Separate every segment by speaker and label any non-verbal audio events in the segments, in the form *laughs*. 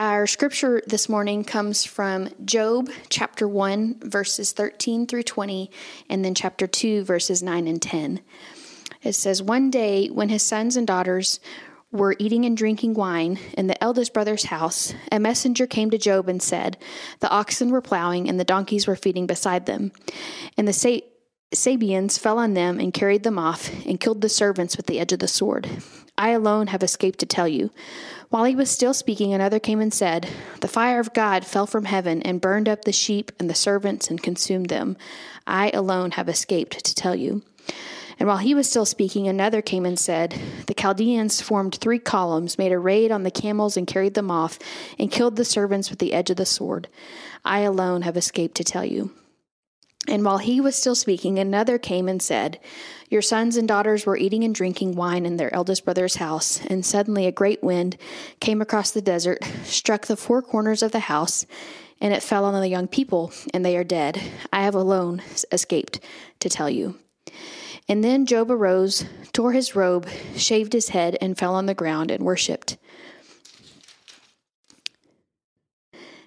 Speaker 1: Our scripture this morning comes from Job chapter 1, verses 13 through 20, and then chapter 2, verses 9 and 10. It says, One day when his sons and daughters were eating and drinking wine in the eldest brother's house, a messenger came to Job and said, The oxen were plowing and the donkeys were feeding beside them. And the Sa- Sabeans fell on them and carried them off and killed the servants with the edge of the sword. I alone have escaped to tell you. While he was still speaking, another came and said, The fire of God fell from heaven and burned up the sheep and the servants and consumed them. I alone have escaped to tell you. And while he was still speaking, another came and said, The Chaldeans formed three columns, made a raid on the camels, and carried them off, and killed the servants with the edge of the sword. I alone have escaped to tell you. And while he was still speaking, another came and said, Your sons and daughters were eating and drinking wine in their eldest brother's house, and suddenly a great wind came across the desert, *laughs* struck the four corners of the house, and it fell on the young people, and they are dead. I have alone escaped to tell you. And then Job arose, tore his robe, shaved his head, and fell on the ground and worshipped.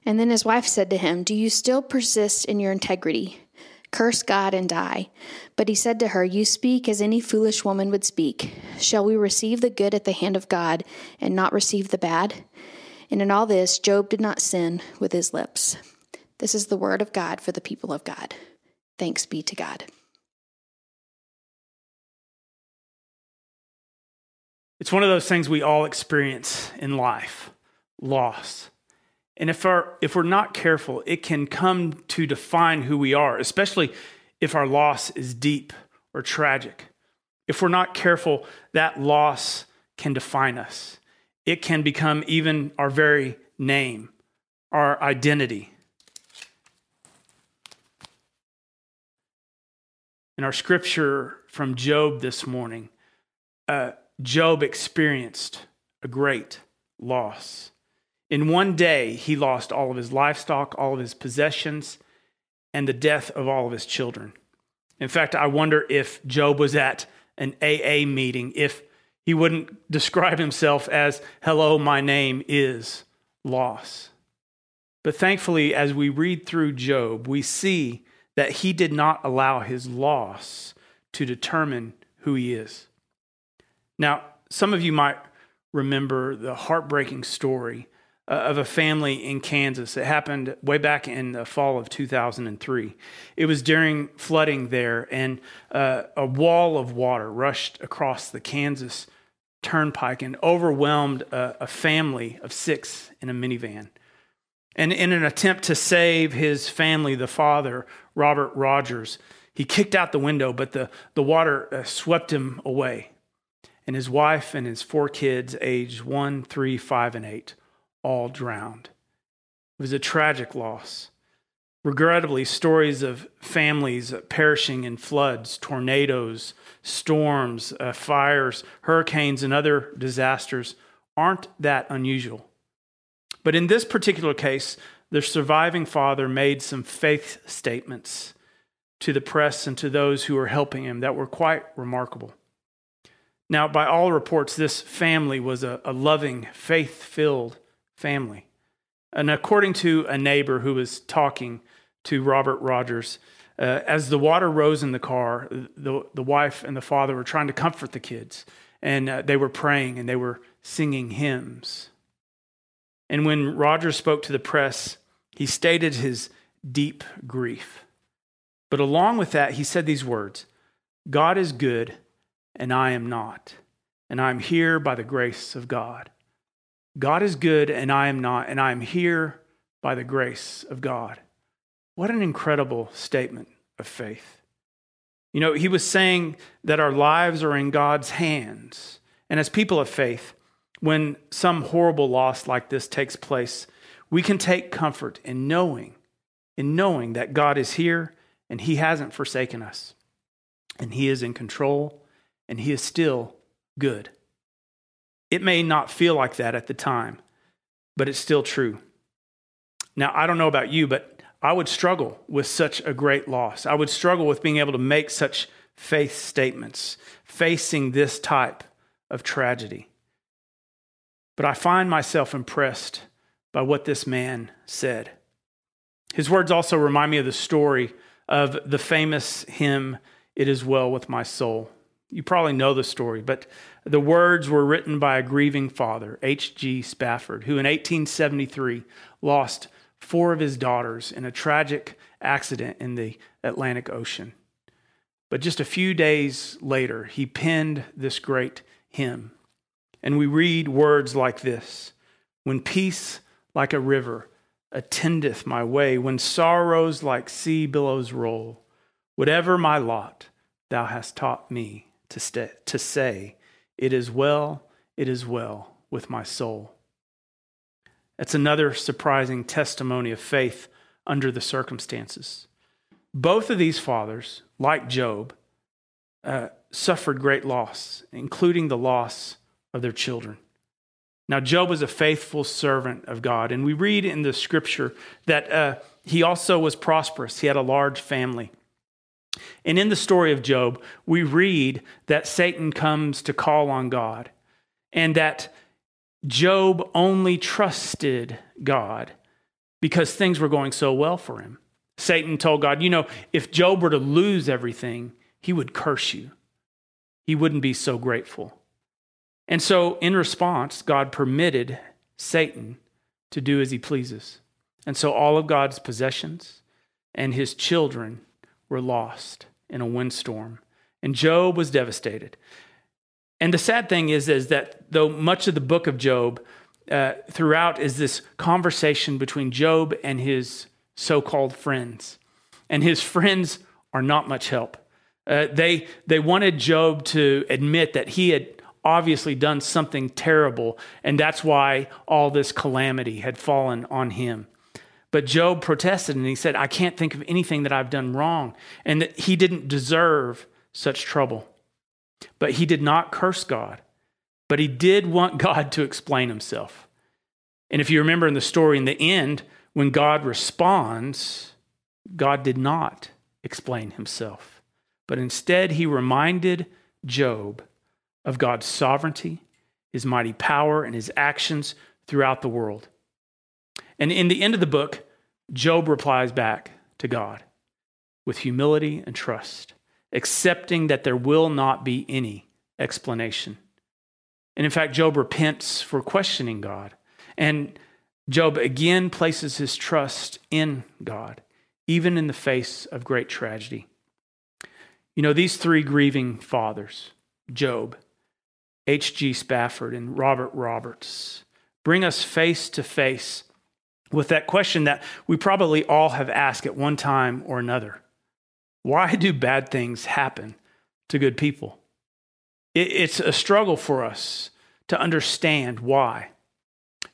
Speaker 1: And then his wife said to him, Do you still persist in your integrity? Curse God and die. But he said to her, You speak as any foolish woman would speak. Shall we receive the good at the hand of God and not receive the bad? And in all this, Job did not sin with his lips. This is the word of God for the people of God. Thanks be to God.
Speaker 2: It's one of those things we all experience in life loss. And if, our, if we're not careful, it can come to define who we are, especially if our loss is deep or tragic. If we're not careful, that loss can define us. It can become even our very name, our identity. In our scripture from Job this morning, uh, Job experienced a great loss. In one day, he lost all of his livestock, all of his possessions, and the death of all of his children. In fact, I wonder if Job was at an AA meeting, if he wouldn't *laughs* describe himself as, Hello, my name is loss. But thankfully, as we read through Job, we see that he did not allow his loss to determine who he is. Now, some of you might remember the heartbreaking story uh, of a family in Kansas. It happened way back in the fall of 2003. It was during flooding there, and uh, a wall of water rushed across the Kansas turnpike and overwhelmed a, a family of six in a minivan. And in an attempt to save his family, the father, Robert Rogers, he kicked out the window, but the, the water uh, swept him away and his wife and his four kids, aged one, three, five, and eight, all drowned. It was a tragic loss. Regrettably, stories of families perishing in floods, tornadoes, storms, uh, fires, hurricanes, and other disasters aren't that unusual. But in this particular case, the surviving father made some faith statements to the press and to those who were helping him that were quite remarkable. Now, by all reports, this family was a, a loving, faith filled family. And according to a neighbor who was talking to Robert Rogers, uh, as the water rose in the car, the, the wife and the father were trying to comfort the kids. And uh, they were praying and they were singing hymns. And when Rogers spoke to the press, he stated his deep grief. But along with that, he said these words God is good and I am not. And I am here by the grace of God. God is good, and I am not, and I am here by the grace of God. What an incredible statement of faith. You know, he was saying that our lives are in God's hands. And as people of faith, when some horrible loss like this takes place, we can take comfort in knowing, in knowing that God is here and he hasn't forsaken us. And he is in control and He is still good. It may not feel like that at the time, but it's still true. Now, I don't know about you, but I would struggle with such a great loss. I would struggle with being able to make such faith statements facing this type of tragedy. But I find myself impressed by what this man said. His words also remind me of the story of the famous hymn, It Is Well With My Soul. You probably know the story, but the words were written by a grieving father, H.G. Spafford, who in 1873 lost four of his daughters in a tragic accident in the Atlantic Ocean. But just a few days later, he penned this great hymn. And we read words like this When peace like a river attendeth my way, when sorrows like sea billows roll, whatever my lot, thou hast taught me to, stay, to say, It is well, it is well with my soul. That's another surprising testimony of faith under the circumstances. Both of these fathers, like Job, uh, suffered great loss, including the loss of their children. Now, Job was a faithful servant of God, and we read in the scripture that uh, he also was prosperous. He had a large family. And in the story of Job, we read that Satan comes to call on God and that Job only trusted God because things were going so well for him. Satan told God, You know, if Job were to lose everything, he would curse you. He wouldn't be so grateful. And so, in response, God permitted Satan to do as he pleases. And so, all of God's possessions and his children were lost in a windstorm. And Job was devastated. And the sad thing is, is that though much of the book of Job uh, throughout is this conversation between Job and his so called friends. And his friends are not much help. Uh, they, they wanted Job to admit that he had obviously done something terrible, and that's why all this calamity had fallen on him. But Job protested and he said, I can't think of anything that I've done wrong, and that he didn't deserve such trouble. But he did not curse God, but he did want *laughs* God to explain himself. And if you remember in the story, in the end, when God responds, God did not explain himself, but instead he reminded Job of God's sovereignty, his mighty power, and his actions throughout the world. And in the end of the book, Job replies back to God with humility and trust, accepting that there will not be any explanation. And in fact, Job repents for questioning God. And Job again places his trust in God, even in the face of great tragedy. You know, these three grieving fathers, Job, H.G. Spafford, and Robert Roberts, bring us face to face with that question that we probably all have asked at one time or another Why do bad things happen to good people? It's a struggle for us to understand why.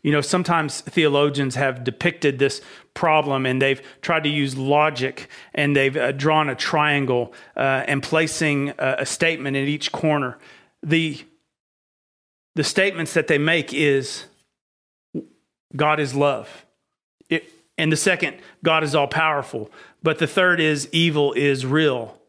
Speaker 2: You know, sometimes theologians have depicted this problem and they've tried to use logic and they've uh, drawn a triangle uh, and placing a, a statement in each corner. The, the statements that they make is God is love. It, and the second, God is all powerful. But the third is evil is real.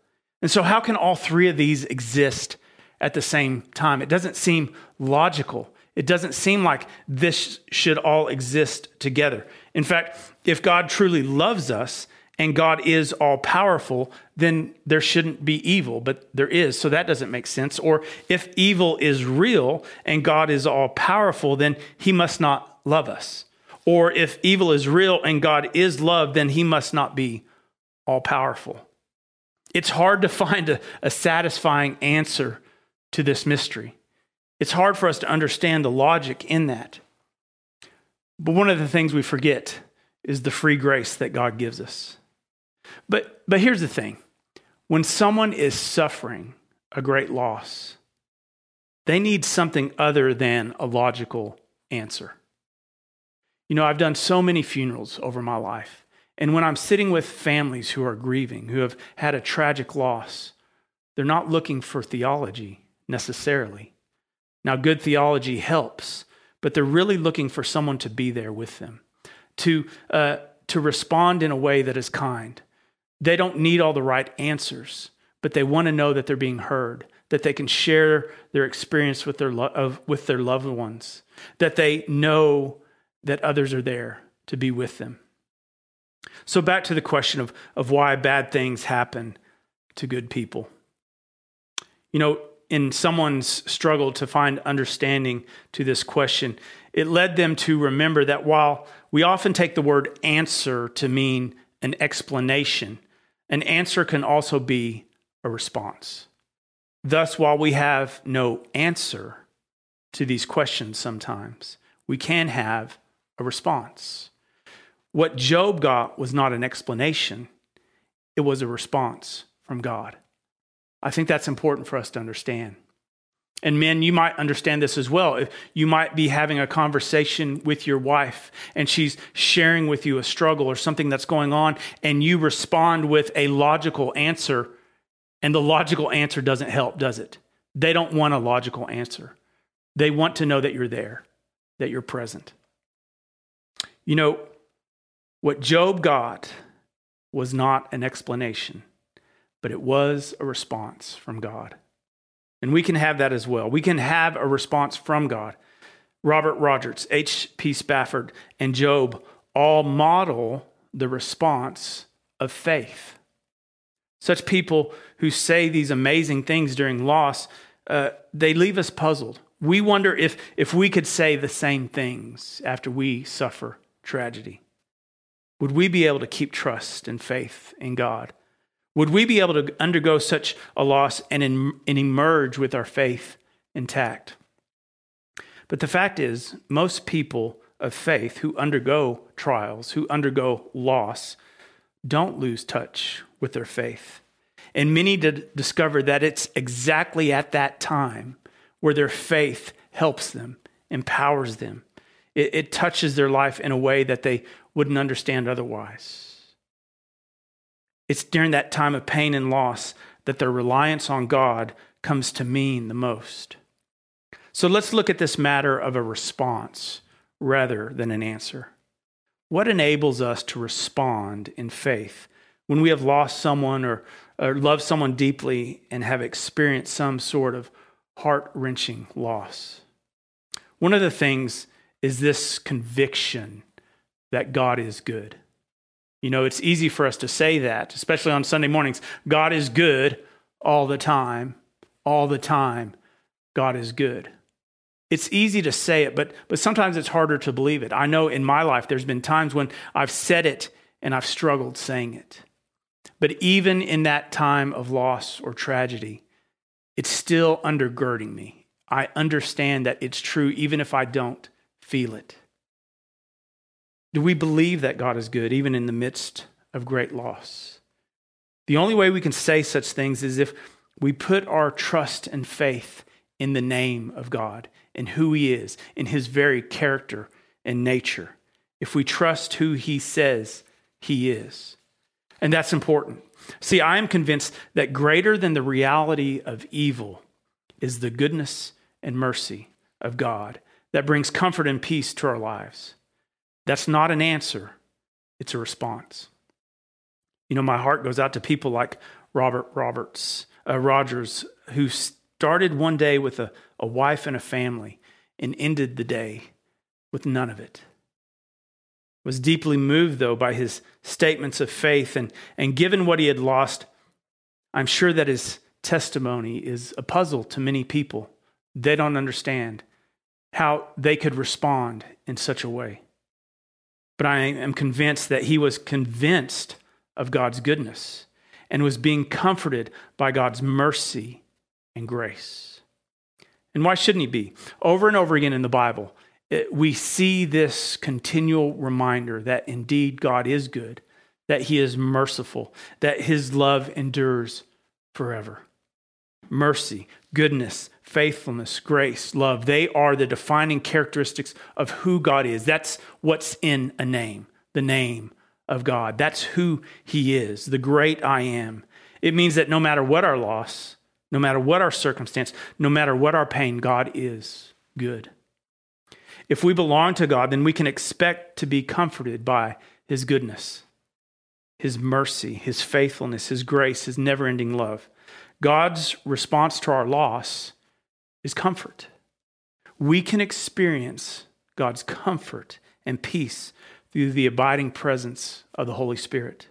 Speaker 2: And so, how can all three of these exist at the same time? It doesn't seem logical. It doesn't seem like this should all exist together. In fact, if God truly loves us and God is all powerful, then there shouldn't be evil, but there is. So that doesn't make sense. Or if evil is real and God is all powerful, then he must not love us. Or if evil is real and God is love, then he must not be all powerful. It's hard to *laughs* find a, a satisfying answer to this mystery. It's hard for us to understand the logic in that. But one of the things we forget is the free grace that God gives us. But, but here's the thing when someone is suffering a great loss, they need something other than a logical answer. You know, I've done so many funerals over my life. And when I'm sitting with families who are grieving, who have had a tragic loss, they're not looking for theology necessarily. Now, good theology helps, but they're really looking for someone to be there with them, to, uh, to respond in a way that is kind. They don't need all the right answers, but they want to know that they're being heard, that they can share their experience with their, lo- of, with their loved ones, that they know that others are there to be with them. So, back to the question of, of why bad things happen to good people. You know, in someone's struggle to find understanding to this question, it led them to remember that while we often take the word answer to mean an explanation, an answer can also be a response. Thus, while we have no answer to these questions sometimes, we can have a response. What Job got was not an explanation, it was a response from God. I think that's important for us to understand. And men, you might understand this as well. You might be having a conversation with your wife and she's sharing with you a struggle or something that's going on, and you respond with a logical answer, and the logical answer doesn't help, does it? They don't want a logical answer. They want to know that you're there, that you're present. You know, what Job got was not an explanation, but it was a response from God. And we can have that as well. We can have a response from God. Robert Rogers, H.P. Spafford, and Job all model the response of faith. Such people who say these amazing things during loss, uh, they leave us puzzled. We wonder if, if we could say the same things after we suffer tragedy. Would we be able to keep trust and faith in God? Would we be able to undergo such a loss and, in, and emerge with our faith intact? But the fact is, most people of faith who undergo trials, who undergo loss, don't lose touch with their faith. And many discover that it's exactly at that time where their faith helps them, empowers them. It, it touches their life in a way that they wouldn't understand otherwise. It's during that time of pain and loss that their reliance on God comes to mean the most. So let's look at this matter of a response rather than an answer. What enables us to respond in faith when we have lost someone or, or loved someone deeply and have experienced some sort of heart wrenching loss? One of the things is this conviction that God is good. You know, it's easy for us to say that, especially on Sunday mornings. God is good all the time, all the time. God is good. It's easy to say it, but, but sometimes it's harder to believe it. I know in my life there's been times when I've said it and I've struggled saying it. But even in that time of loss or tragedy, it's still undergirding me. I understand that it's true even if I don't feel it. Do we believe that God is good even in the midst of great loss? The only way we can say such things is if we put our trust and faith in the name of God, in who He is, in His very character and nature. If we trust who He says He is. And that's important. See, I am convinced that greater than the reality of evil is the goodness and mercy of God that brings comfort and peace to our lives. That's not an answer, it's a response. You know, my heart goes out to people like Robert Roberts, uh, Rogers, who started one day with a, a wife and a family and ended the day with none of it. Was deeply moved, though, by his statements of faith, and, and given what he had lost, I'm sure that his testimony is a puzzle to many people. They don't understand how they could respond in such a way. But I am convinced that he was convinced of God's goodness and was being comforted by God's mercy and grace. And why shouldn't he be? Over and over again in the Bible, it, we see this continual reminder that indeed God is good, that he is merciful, that his love endures forever. Mercy, goodness, faithfulness, grace, love, they are the defining characteristics of who God is. That's what's in a name, the name of God. That's who He is, the great I am. It means that no matter what our loss, no matter what our circumstance, no matter what our pain, God is good. If we belong to God, then we can expect to be comforted by His goodness, His mercy, His faithfulness, His grace, His never ending love. God's response to our loss is comfort. We can experience God's comfort and peace through the abiding presence of the Holy Spirit.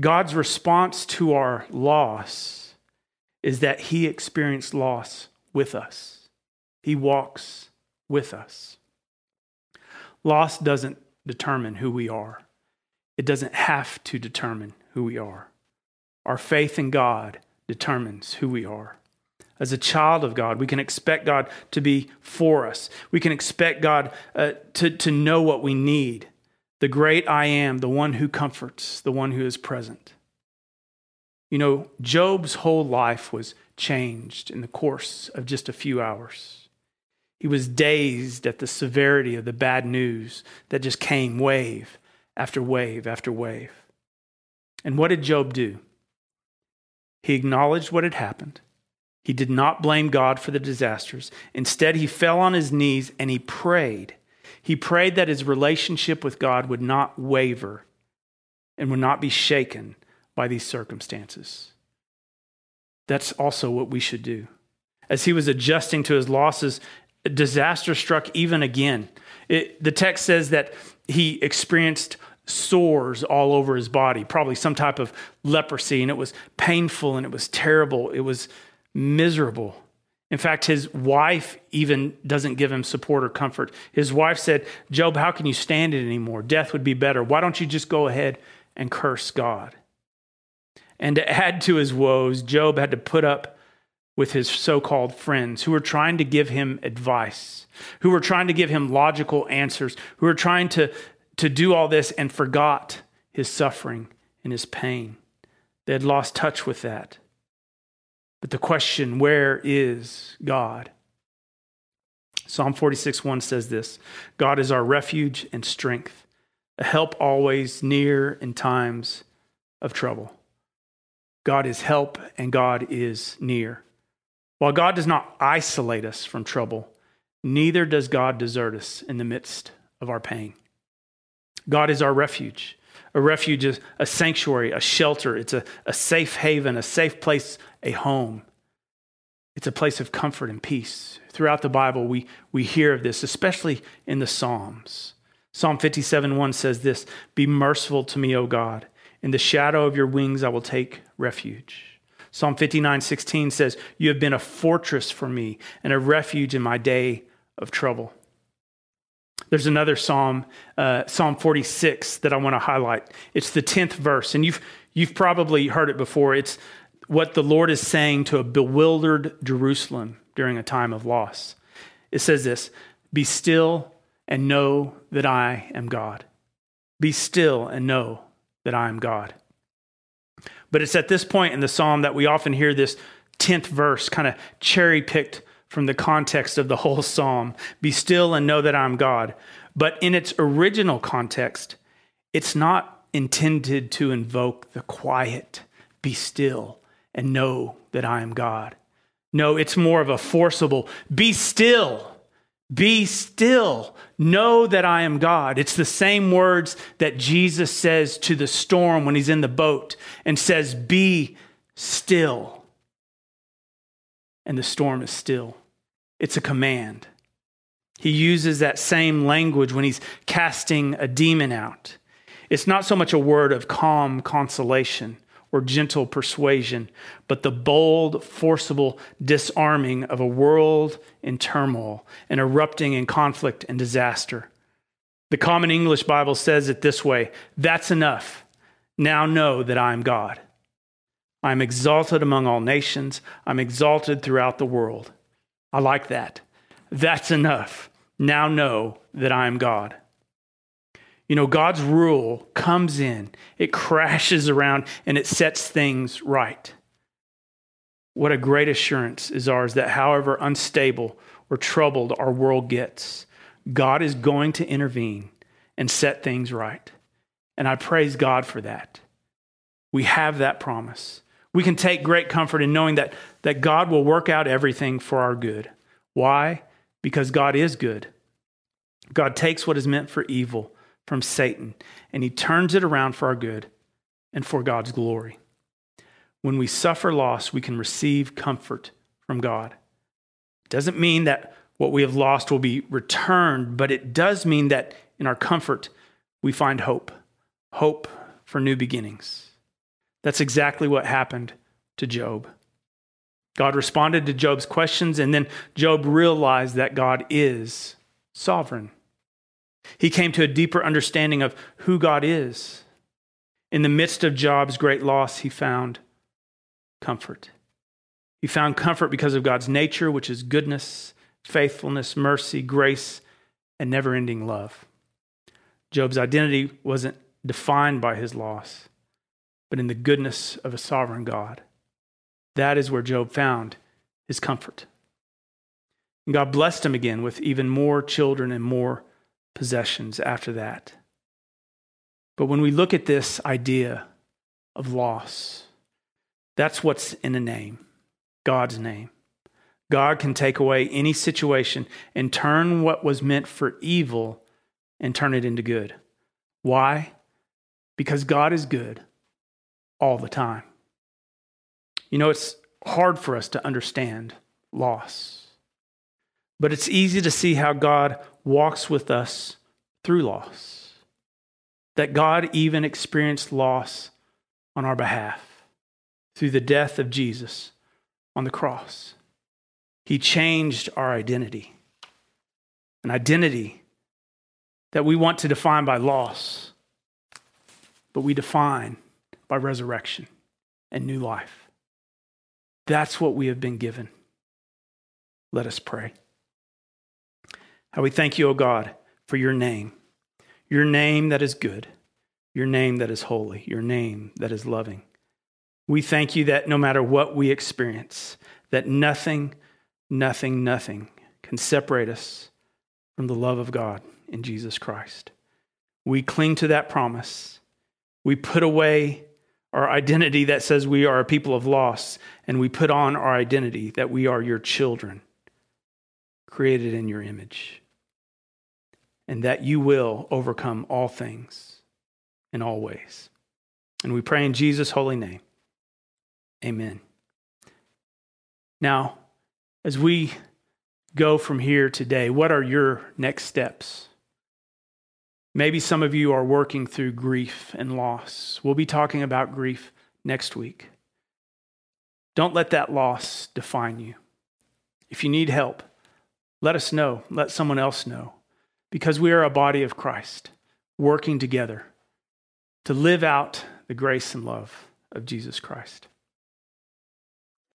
Speaker 2: God's response to our loss is that He experienced loss with us, He walks with us. Loss doesn't determine who we are, it doesn't have to determine who we are. Our faith in God determines who we are. As a child of God, we can expect God to be for us. We can expect God uh, to, to know what we need. The great I am, the one who comforts, the one who is present. You know, Job's whole life was changed in the course of just a few hours. He was dazed at the severity of the bad news that just came wave after wave after wave. And what did Job do? He acknowledged what had happened. He did not blame God for the disasters. Instead, he fell on his knees and he prayed. He prayed that his relationship with God would not waver and would not be shaken by these circumstances. That's also what we should do. As he was adjusting to his losses, disaster struck even again. It, the text says that he experienced sores all over his body, probably some type of leprosy, and it was painful and it was terrible. It was miserable. In fact, his wife even doesn't give him support or comfort. His wife said, Job, how can you stand it anymore? Death would be better. Why don't you just go ahead and curse God? And to add to his woes, Job had to put up with his so called friends who were trying to give him advice, who were trying to give him logical answers, who were trying to to do all this and forgot his suffering and his pain. They had lost touch with that. But the question, where is God? Psalm 46 1 says this God is our refuge and strength, a help always near in times of trouble. God is help and God is near. While God does not isolate us from trouble, neither does God desert us in the midst of our pain. God is our refuge. A refuge is a sanctuary, a shelter. It's a, a safe haven, a safe place, a home. It's a place of comfort and peace. Throughout the Bible, we, we hear of this, especially in the Psalms. Psalm 57 1 says this Be merciful to me, O God. In the shadow of your wings, I will take refuge. Psalm 59 16 says, You have been a fortress for me and a refuge in my day of trouble. There's another psalm, uh, Psalm 46, that I want to highlight. It's the 10th verse, and you've, you've probably heard it before. It's what the Lord is saying to a bewildered Jerusalem during a time of loss. It says this Be still and know that I am God. Be still and know that I am God. But it's at this point in the psalm that we often hear this 10th verse kind of cherry picked from the context of the whole psalm Be still and know that I'm God. But in its original context, it's not intended to invoke the quiet, be still and know that I am God. No, it's more of a forcible, be still, be still, know that I am God. It's the same words that Jesus says to the storm when he's in the boat and says, Be still and the storm is still. It's a command. He uses that same language when he's casting a demon out. It's not so much a word of calm consolation or gentle persuasion, but the bold, forcible disarming of a world in turmoil and erupting in conflict and disaster. The Common English Bible says it this way That's enough. Now know that I am God. I'm exalted among all nations. I'm exalted throughout the world. I like that. That's enough. Now know that I am God. You know, God's rule comes in, it crashes around, and it sets things right. What a great assurance is ours that however unstable or troubled our world gets, God is going to intervene and set things right. And I praise God for that. We have that promise. We can take great comfort in knowing that, that God will work out everything for our good. Why? Because God is good. God takes what is meant for evil from Satan and he turns it around for our good and for God's glory. When we suffer loss, we can receive comfort from God. It doesn't mean that what we have lost will be returned, but it does mean that in our comfort, we find hope hope for new beginnings. That's exactly what happened to Job. God responded to Job's questions, and then Job realized that God is sovereign. He came to a deeper understanding of who God is. In the midst of Job's great loss, he found comfort. He found comfort because of God's nature, which is goodness, faithfulness, mercy, grace, and never ending love. Job's identity wasn't defined by his loss, but in the goodness of a sovereign God. That is where Job found his comfort. And God blessed him again with even more children and more possessions after that. But when we look at this idea of loss, that's what's in a name God's name. God can take away any situation and turn what was meant for evil and turn it into good. Why? Because God is good all the time. You know, it's hard for us to understand loss, but it's easy to see how God walks with us through loss. That God even experienced loss on our behalf through the death of Jesus on the cross. He changed our identity, an identity that we want to define by loss, but we define by resurrection and new life. That's what we have been given. Let us pray. How we thank you, O God, for your name, your name that is good, your name that is holy, your name that is loving. We thank you that no matter what we experience, that nothing nothing, nothing can separate us from the love of God in Jesus Christ. We cling to that promise. We put away our identity that says we are a people of loss, and we put on our identity that we are your children, created in your image, and that you will overcome all things in all ways. And we pray in Jesus' holy name. Amen. Now, as we go from here today, what are your next steps? Maybe some of you are working through grief and loss. We'll be talking about grief next week. Don't let that loss define you. If you need help, let us know. Let someone else know. Because we are a body of Christ working together to live out the grace and love of Jesus Christ.